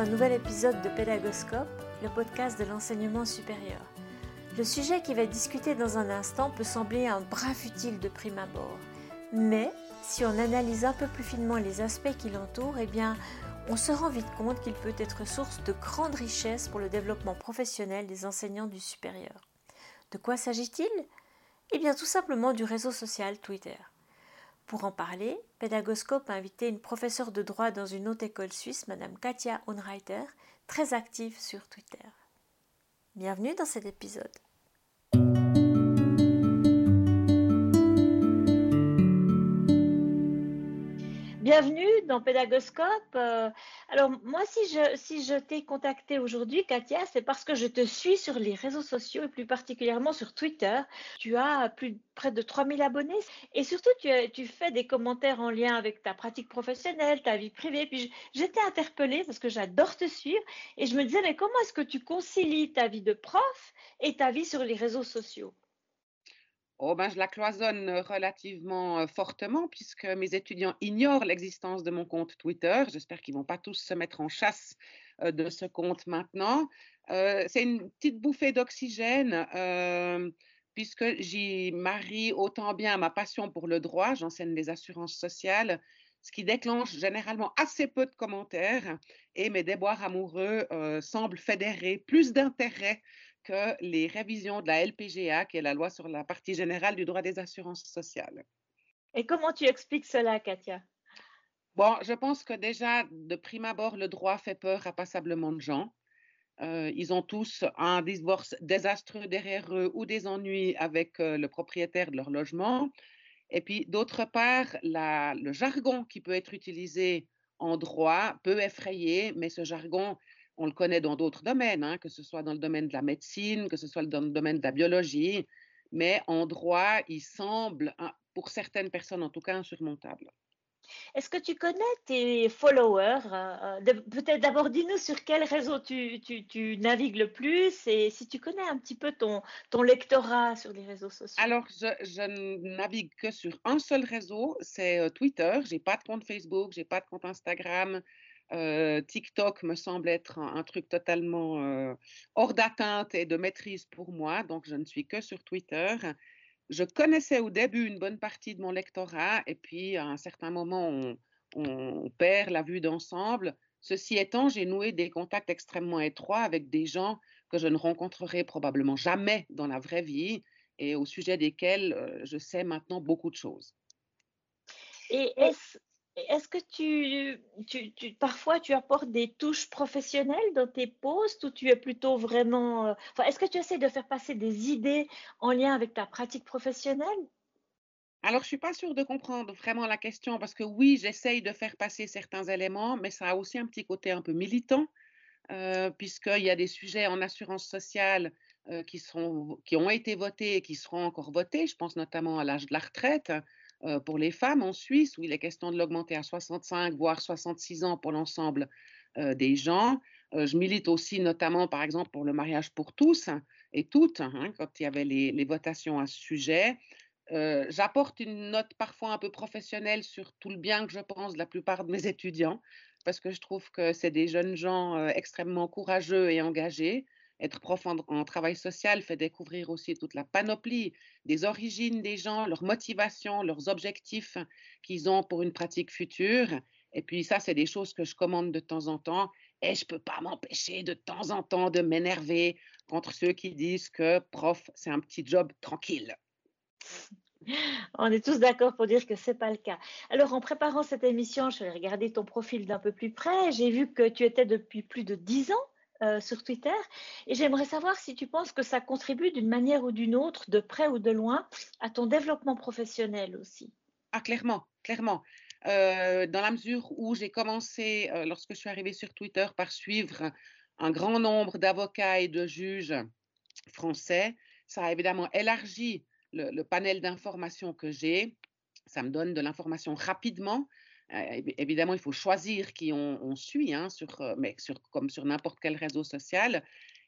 un nouvel épisode de Pédagoscope, le podcast de l'enseignement supérieur. Le sujet qui va être discuté dans un instant peut sembler un bras futile de prime abord, mais si on analyse un peu plus finement les aspects qui l'entourent, eh bien, on se rend vite compte qu'il peut être source de grandes richesses pour le développement professionnel des enseignants du supérieur. De quoi s'agit-il? Eh bien, tout simplement du réseau social Twitter. Pour en parler, Pédagoscope a invité une professeure de droit dans une haute école suisse, Madame Katia Unreiter, très active sur Twitter. Bienvenue dans cet épisode. Bienvenue dans Pédagoscope. Euh, alors moi, si je, si je t'ai contacté aujourd'hui, Katia, c'est parce que je te suis sur les réseaux sociaux et plus particulièrement sur Twitter. Tu as plus près de 3000 abonnés et surtout tu, tu fais des commentaires en lien avec ta pratique professionnelle, ta vie privée. Puis j'étais interpellée parce que j'adore te suivre et je me disais mais comment est-ce que tu concilies ta vie de prof et ta vie sur les réseaux sociaux? Oh ben, je la cloisonne relativement fortement puisque mes étudiants ignorent l'existence de mon compte Twitter. J'espère qu'ils ne vont pas tous se mettre en chasse de ce compte maintenant. c'est une petite bouffée d'oxygène puisque j'y marie autant bien ma passion pour le droit, j'enseigne les assurances sociales, ce qui déclenche généralement assez peu de commentaires et mes déboires amoureux semblent fédérer plus d'intérêt que les révisions de la LPGA, qui est la loi sur la partie générale du droit des assurances sociales. Et comment tu expliques cela, Katia? Bon, je pense que déjà, de prime abord, le droit fait peur à passablement de gens. Euh, ils ont tous un divorce désastreux derrière eux ou des ennuis avec euh, le propriétaire de leur logement. Et puis, d'autre part, la, le jargon qui peut être utilisé en droit peut effrayer, mais ce jargon, on le connaît dans d'autres domaines, hein, que ce soit dans le domaine de la médecine, que ce soit dans le domaine de la biologie, mais en droit, il semble, hein, pour certaines personnes en tout cas, insurmontable. Est-ce que tu connais tes followers euh, Peut-être d'abord dis-nous sur quel réseau tu, navigues le plus et si tu connais un petit peu ton, ton lectorat sur les réseaux sociaux. Alors, je, je navigue que sur un seul réseau, c'est euh, Twitter. Je n'ai pas de compte Facebook, je n'ai pas de compte Instagram, TikTok me semble être un, truc totalement hors d'atteinte et de maîtrise pour moi, donc je ne suis que sur Twitter. Je connaissais au début une bonne partie de mon lectorat et puis à un certain moment, on, on perd la vue d'ensemble. Ceci étant, j'ai noué des contacts extrêmement étroits avec des gens que je ne rencontrerai probablement jamais dans la vraie vie et au sujet desquels je sais maintenant beaucoup de choses. Et est-ce est-ce que tu, parfois tu apportes des touches professionnelles dans tes posts ou tu es plutôt vraiment, euh, est-ce que tu essaies de faire passer des idées en lien avec ta pratique professionnelle? Alors, je suis pas sûre de comprendre vraiment la question parce que oui, j'essaye de faire passer certains éléments, mais ça a aussi un petit côté un peu militant, euh, puisqu'il y a des sujets en assurance sociale euh, qui, sont, qui ont été votés et qui seront encore votés. Je pense notamment à l'âge de la retraite. Euh, pour les femmes en Suisse, où il est question de l'augmenter à 65, voire 66 ans pour l'ensemble euh, des gens. Euh, je milite aussi notamment, par exemple, pour le mariage pour tous et toutes, hein, quand il y avait les, votations à ce sujet. J'apporte une note parfois un peu professionnelle sur tout le bien que je pense de la plupart de mes étudiants, parce que je trouve que c'est des jeunes gens extrêmement courageux et engagés être prof en, travail social fait découvrir aussi toute la panoplie des origines des gens, leurs motivations, leurs objectifs qu'ils ont pour une pratique future. Et puis ça, c'est des choses que je commande de temps en temps. Et je ne peux pas m'empêcher de temps en temps de m'énerver contre ceux qui disent que prof, c'est un petit job tranquille. On est tous d'accord pour dire que ce n'est pas le cas. Alors, en préparant cette émission, je vais regarder ton profil d'un peu plus près. J'ai vu que tu étais depuis plus de dix ans euh, sur Twitter. Et j'aimerais savoir si tu penses que ça contribue d'une manière ou d'une autre, de près ou de loin, à ton développement professionnel aussi. Ah, clairement, clairement. Euh, dans la mesure où j'ai commencé, euh, lorsque je suis arrivée sur Twitter, par suivre un grand nombre d'avocats et de juges français, ça a évidemment élargi le panel d'informations que j'ai. Ça me donne de l'information rapidement euh, évidemment, il faut choisir qui on, suit, hein, euh, mais comme sur n'importe quel réseau social.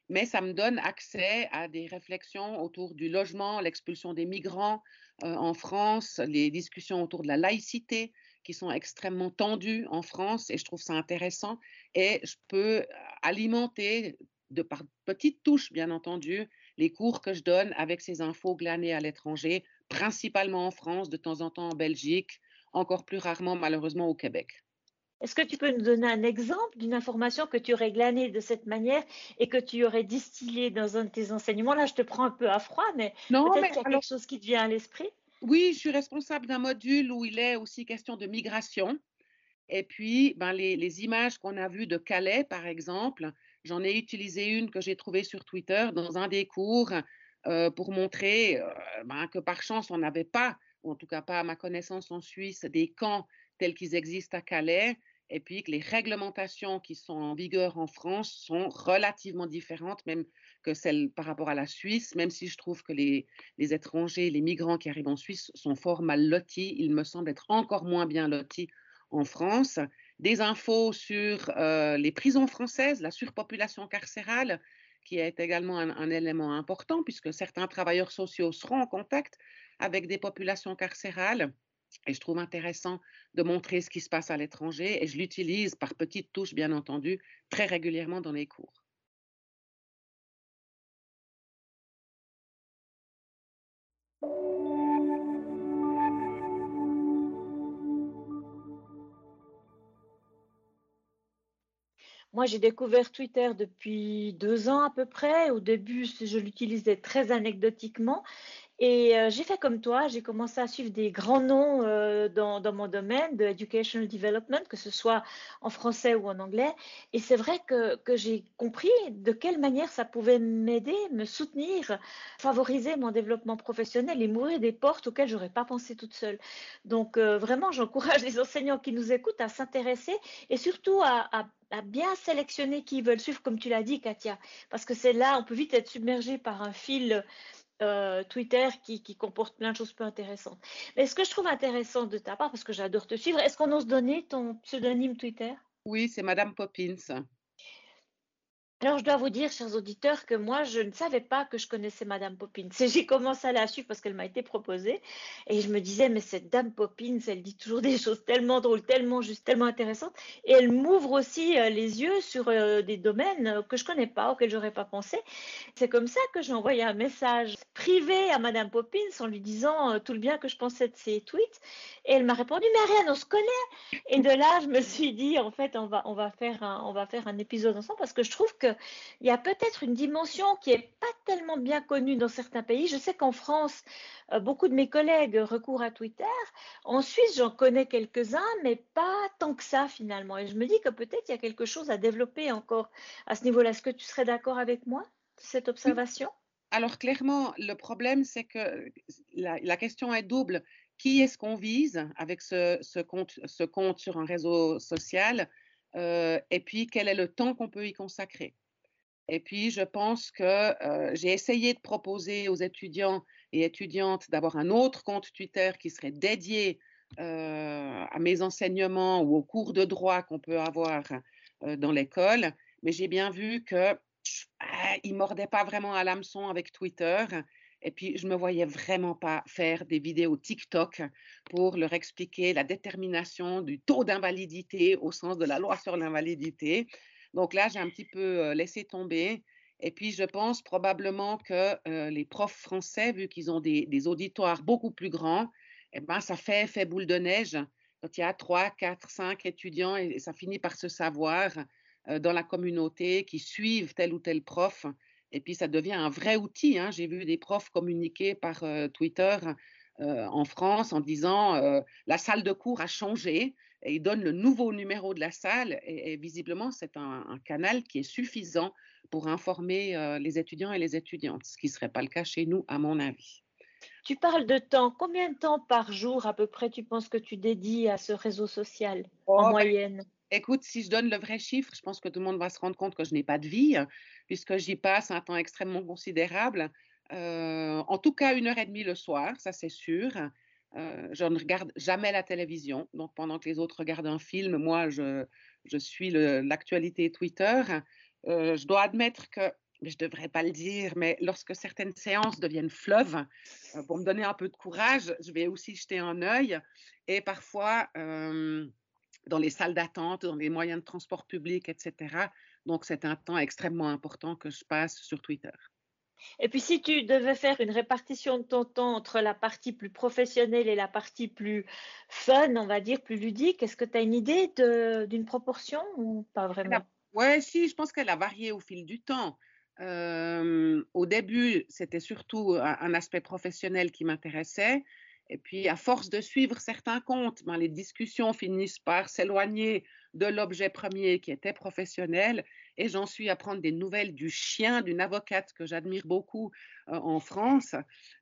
Mais ça me donne accès à des réflexions autour du logement, l'expulsion des migrants euh, en France, les discussions autour de la laïcité qui sont extrêmement tendus en France et je trouve ça intéressant. Et je peux alimenter, de par petites touches bien entendu, les cours que je donne avec ces infos glanées à l'étranger, principalement en France, de temps en temps en Belgique, encore plus rarement malheureusement au Québec. Est-ce que tu peux nous donner un exemple d'une information que tu aurais glanée de cette manière et que tu aurais distillée dans un de tes enseignements? Là, je te prends un peu à froid, mais peut-être qu'il y a quelque chose qui te vient à l'esprit. Oui, je suis responsable d'un module où il est aussi question de migration. Et puis, ben, les, images qu'on a vues de Calais, par exemple, j'en ai utilisé une que j'ai trouvée sur Twitter dans un des cours euh, pour montrer euh, ben, que par chance, on n'avait pas, ou en tout cas pas à ma connaissance en Suisse, des camps tels qu'ils existent à Calais et puis que les réglementations qui sont en vigueur en France sont relativement différentes, même que celles par rapport à la Suisse, même si je trouve que les, étrangers, les migrants qui arrivent en Suisse sont fort mal lotis, ils me semblent être encore moins bien lotis en France. Des infos sur euh, les prisons françaises, la surpopulation carcérale, qui est également un, élément important, puisque certains travailleurs sociaux seront en contact avec des populations carcérales. Et je trouve intéressant de montrer ce qui se passe à l'étranger et je l'utilise par petites touches, bien entendu, très régulièrement dans les cours. Moi, j'ai découvert Twitter depuis deux ans à peu près. Au début, je l'utilisais très anecdotiquement. Et euh, j'ai fait comme toi, j'ai commencé à suivre des grands noms euh, dans, mon domaine de educational development, que ce soit en français ou en anglais. Et c'est vrai que, j'ai compris de quelle manière ça pouvait m'aider, me soutenir, favoriser mon développement professionnel et m'ouvrir des portes auxquelles j'aurais pas pensé toute seule. Donc euh, vraiment, j'encourage les enseignants qui nous écoutent à s'intéresser et surtout à, à bien sélectionner qui veulent suivre, comme tu l'as dit, Katia, parce que c'est là, on peut vite être submergé par un fil euh, Twitter qui, comporte plein de choses peu intéressantes. Mais ce que je trouve intéressant de ta part, parce que j'adore te suivre, est-ce qu'on ose donner ton pseudonyme Twitter? Oui, c'est Madame Poppins. Alors, je dois vous dire, chers auditeurs, que moi, je ne savais pas que je connaissais Madame Poppins. J'ai commencé à la suivre parce qu'elle m'a été proposée. Et je me disais, mais cette Dame Poppins, elle dit toujours des choses tellement drôles, tellement justes, tellement intéressantes. Et elle m'ouvre aussi euh, les yeux sur euh, des domaines que je connais pas, auxquels j'aurais pas pensé. C'est comme ça que j'ai envoyé un message privé à Madame Poppins en lui disant euh, tout le bien que je pensais de ses tweets. Et elle m'a répondu, mais Ariane, on se connaît. Et de là, je me suis dit, en fait, on va, on va, faire, un, on va faire un épisode ensemble parce que je trouve qu'il y a peut-être une dimension qui n'est pas tellement bien connue dans certains pays. Je sais qu'en France, euh, beaucoup de mes collègues recourent à Twitter. En Suisse, j'en connais quelques-uns, mais pas tant que ça finalement. Et je me dis que peut-être il y a quelque chose à développer encore à ce niveau-là. Est-ce que tu serais d'accord avec moi, cette observation? Alors clairement, le problème, c'est que la, question est double qui est-ce qu'on vise avec ce, compte, sur un réseau social euh, et puis quel est le temps qu'on peut y consacrer? Et puis, je pense que euh, j'ai essayé de proposer aux étudiants et étudiantes d'avoir un autre compte Twitter qui serait dédié euh, à mes enseignements ou aux cours de droit qu'on peut avoir dans l'école, mais j'ai bien vu que ne mordait pas vraiment à l'hameçon avec Twitter et puis, je ne me voyais vraiment pas faire des vidéos TikTok pour leur expliquer la détermination du taux d'invalidité au sens de la loi sur l'invalidité. Donc là, j'ai un petit peu euh, laissé tomber. Et puis, je pense probablement que euh, les profs français, vu qu'ils ont des, auditoires beaucoup plus grands, eh ben, ça fait boule de neige. Quand il y a trois, quatre, cinq étudiants et, ça finit par se savoir dans la communauté qui suivent tel ou tel prof, et puis, ça devient un vrai outil. Hein. J'ai vu des profs communiquer par euh, Twitter euh, en France en disant euh, la salle de cours a changé et ils donnent le nouveau numéro de la salle. Et, visiblement, c'est un, canal qui est suffisant pour informer les étudiants et les étudiantes, ce qui ne serait pas le cas chez nous, à mon avis. Tu parles de temps. Combien de temps par jour, à peu près, tu penses que tu dédies à ce réseau social en oh, ben, moyenne? Écoute, si je donne le vrai chiffre, je pense que tout le monde va se rendre compte que je n'ai pas de vie, puisque j'y passe un temps extrêmement considérable. Euh, en tout cas, une heure et demie le soir, ça c'est sûr. Euh, je ne regarde jamais la télévision. Donc, pendant que les autres regardent un film, moi, je, suis l'actualité Twitter. Euh, je dois admettre que mais je ne devrais pas le dire, mais lorsque certaines séances deviennent fleuves, pour me donner un peu de courage, je vais aussi jeter un œil. Et parfois, dans les salles d'attente, dans les moyens de transport public, etc. Donc, c'est un temps extrêmement important que je passe sur Twitter. Et puis, si tu devais faire une répartition de ton temps entre la partie plus professionnelle et la partie plus fun, on va dire, plus ludique, est-ce que tu as une idée d'une proportion ou pas vraiment? Oui, si, je pense qu'elle a varié au fil du temps au début, c'était surtout un, aspect professionnel qui m'intéressait. Et puis, à force de suivre certains comptes, ben, les discussions finissent par s'éloigner de l'objet premier qui était professionnel. Et j'en suis à prendre des nouvelles du chien d'une avocate que j'admire beaucoup en France,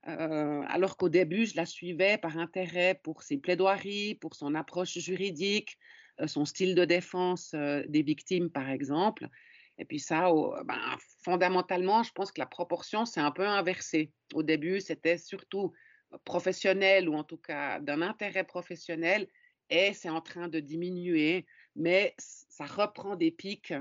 alors qu'au début, je la suivais par intérêt pour ses plaidoiries, pour son approche juridique, son style de défense des victimes, par exemple. Et puis ça, ben, fondamentalement, je pense que la proportion s'est un peu inversée. Au début, c'était surtout professionnel ou en tout cas d'un intérêt professionnel et c'est en train de diminuer, mais ça reprend des pics.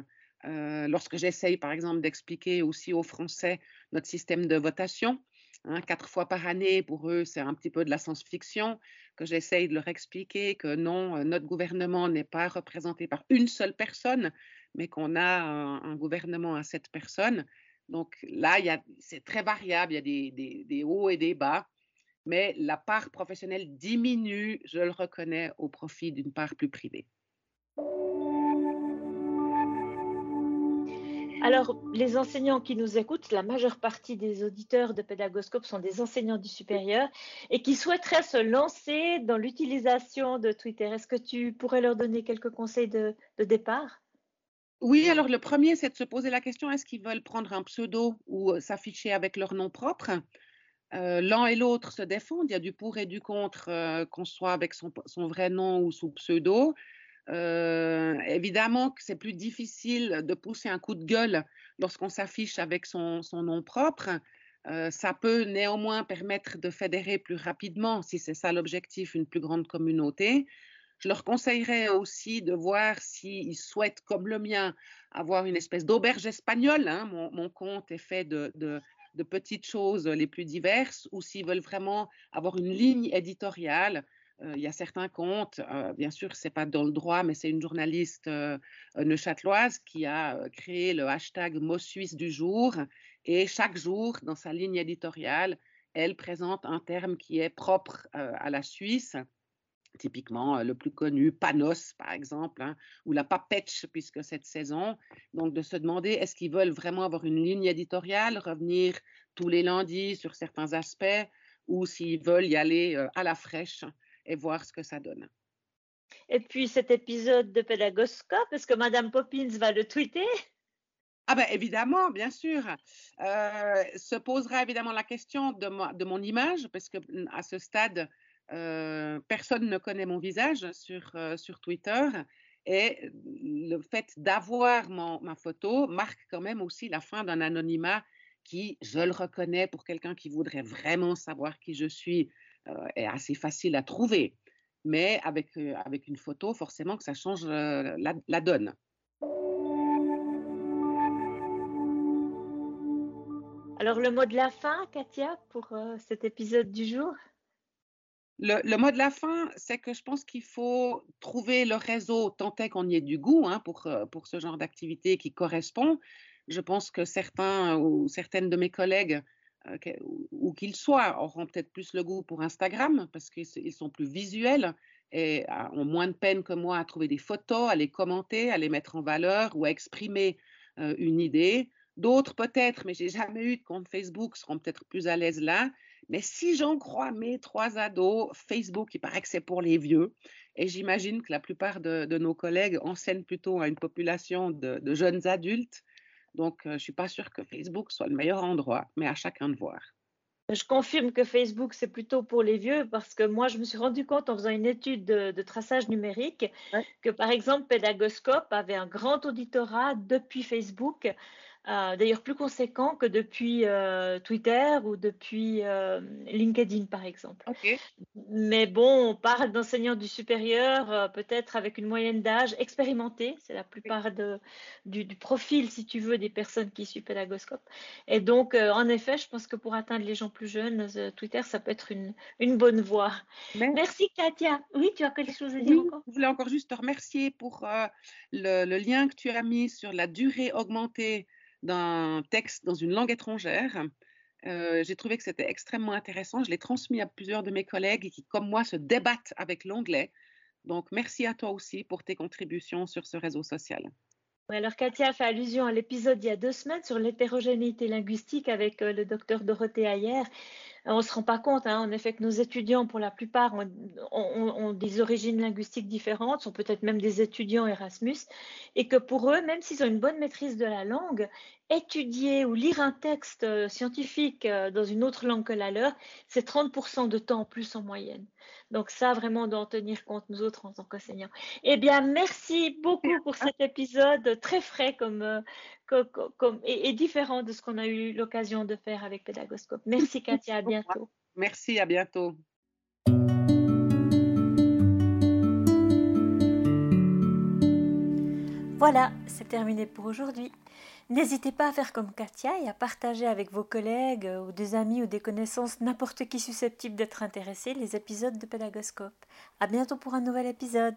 Euh, lorsque j'essaye, par exemple, d'expliquer aussi aux Français notre système de votation, hein, quatre fois par année, pour eux, c'est un petit peu de la science-fiction, que j'essaye de leur expliquer que non, notre gouvernement n'est pas représenté par une seule personne, mais qu'on a un, gouvernement à sept personnes. Donc là, c'est très variable, il y a des, des, hauts et des bas, mais la part professionnelle diminue, je le reconnais, au profit d'une part plus privée. Alors, les enseignants qui nous écoutent, la majeure partie des auditeurs de Pédagoscope sont des enseignants du supérieur et qui souhaiteraient se lancer dans l'utilisation de Twitter. Est-ce que tu pourrais leur donner quelques conseils de départ? Oui, alors le premier, c'est de se poser la question, est-ce qu'ils veulent prendre un pseudo ou s'afficher avec leur nom propre? L'un et l'autre se défendent, il y a du pour et du contre, qu'on soit avec son, vrai nom ou sous pseudo. évidemment que c'est plus difficile de pousser un coup de gueule lorsqu'on s'affiche avec son, son, nom propre. ça peut néanmoins permettre de fédérer plus rapidement, si c'est ça l'objectif, une plus grande communauté. Je leur conseillerais aussi de voir s'ils souhaitent, comme le mien, avoir une espèce d'auberge espagnole. Hein. Mon, compte est fait de, petites choses les plus diverses, ou s'ils veulent vraiment avoir une ligne éditoriale. Euh, il y a certains comptes, euh, bien sûr, ce n'est pas dans le droit, mais c'est une journaliste euh, neuchâteloise qui a créé le hashtag mot suisse du jour. Et chaque jour, dans sa ligne éditoriale, elle présente un terme qui est propre à la Suisse typiquement le plus connu, Panos par exemple, hein, ou la Papetch, puisque cette saison. Donc de se demander, est-ce qu'ils veulent vraiment avoir une ligne éditoriale, revenir tous les lundis sur certains aspects, ou s'ils veulent y aller à la fraîche et voir ce que ça donne? Et puis cet épisode de Pédagoscope, est-ce que Madame Poppins va le tweeter? Ah ben évidemment, bien sûr. se posera évidemment la question de, de mon image, parce que à ce stade, personne ne connaît mon visage sur, sur Twitter. Et le fait d'avoir ma photo marque quand même aussi la fin d'un anonymat qui, je le reconnais, pour quelqu'un qui voudrait vraiment savoir qui je suis, est assez facile à trouver. Mais avec, avec une photo, forcément que ça change la, la donne. Alors le mot de la fin, Katia, pour cet épisode du jour? Le, mot de la fin, c'est que je pense qu'il faut trouver le réseau tant est qu'on y ait du goût hein, pour, euh, pour ce genre d'activité qui correspond. Je pense que certains ou certaines de mes collègues, euh, ou qu'ils soient, auront peut-être plus le goût pour Instagram parce qu'ils sont plus visuels et ont moins de peine que moi à trouver des photos, à les commenter, à les mettre en valeur ou à exprimer euh, une idée. D'autres peut-être, mais j'ai jamais eu de compte Facebook, seront peut-être plus à l'aise là. Mais si j'en crois mes trois ados, Facebook, il paraît que c'est pour les vieux. Et j'imagine que la plupart de, nos collègues enseignent plutôt à une population de, jeunes adultes. Donc, euh, je ne suis pas sûre que Facebook soit le meilleur endroit, mais à chacun de voir. Je confirme que Facebook, c'est plutôt pour les vieux parce que moi, je me suis rendu compte en faisant une étude de, traçage numérique que, par exemple, Pédagoscope avait un grand auditorat depuis Facebook euh, d'ailleurs plus conséquent que depuis euh, Twitter ou depuis euh, LinkedIn, par exemple. Mais bon, on parle d'enseignants du supérieur, peut-être avec une moyenne d'âge expérimentée, c'est la plupart de, du, profil, si tu veux, des personnes qui suivent Pédagoscope. Et donc, en effet, je pense que pour atteindre les gens plus jeunes, Twitter, ça peut être une, une bonne voie. Merci, Katia. Oui, tu as quelque chose à dire encore? Je voulais encore juste te remercier pour le, le lien que tu as mis sur la durée augmentée d'un texte dans une langue étrangère. Euh, j'ai trouvé que c'était extrêmement intéressant. Je l'ai transmis à plusieurs de mes collègues qui, comme moi, se débattent avec l'anglais. Donc, merci à toi aussi pour tes contributions sur ce réseau social. alors, Katia a fait allusion à l'épisode il y a deux semaines sur l'hétérogénéité linguistique avec euh, le docteur Dorothée Ayer. On ne se rend pas compte, hein, en effet, que nos étudiants, pour la plupart, ont, des origines linguistiques différentes, sont peut-être même des étudiants Erasmus, et que pour eux, même s'ils ont une bonne maîtrise de la langue, étudier ou lire un texte euh, scientifique euh, dans une autre langue que la leur, c'est 30% de temps en plus en moyenne. Donc ça, vraiment, d'en tenir compte, nous autres, en tant qu'enseignants. Eh bien, merci beaucoup pour cet épisode très frais comme, euh, comme, et, différent de ce qu'on a eu l'occasion de faire avec Pédagoscope. Merci, Katia. À bientôt. Merci, à bientôt. Voilà, c'est terminé pour aujourd'hui. N'hésitez pas à faire comme Katia et à partager avec vos collègues ou des amis ou des connaissances, n'importe qui susceptible d'être intéressé, les épisodes de Pédagoscope. À bientôt pour un nouvel épisode.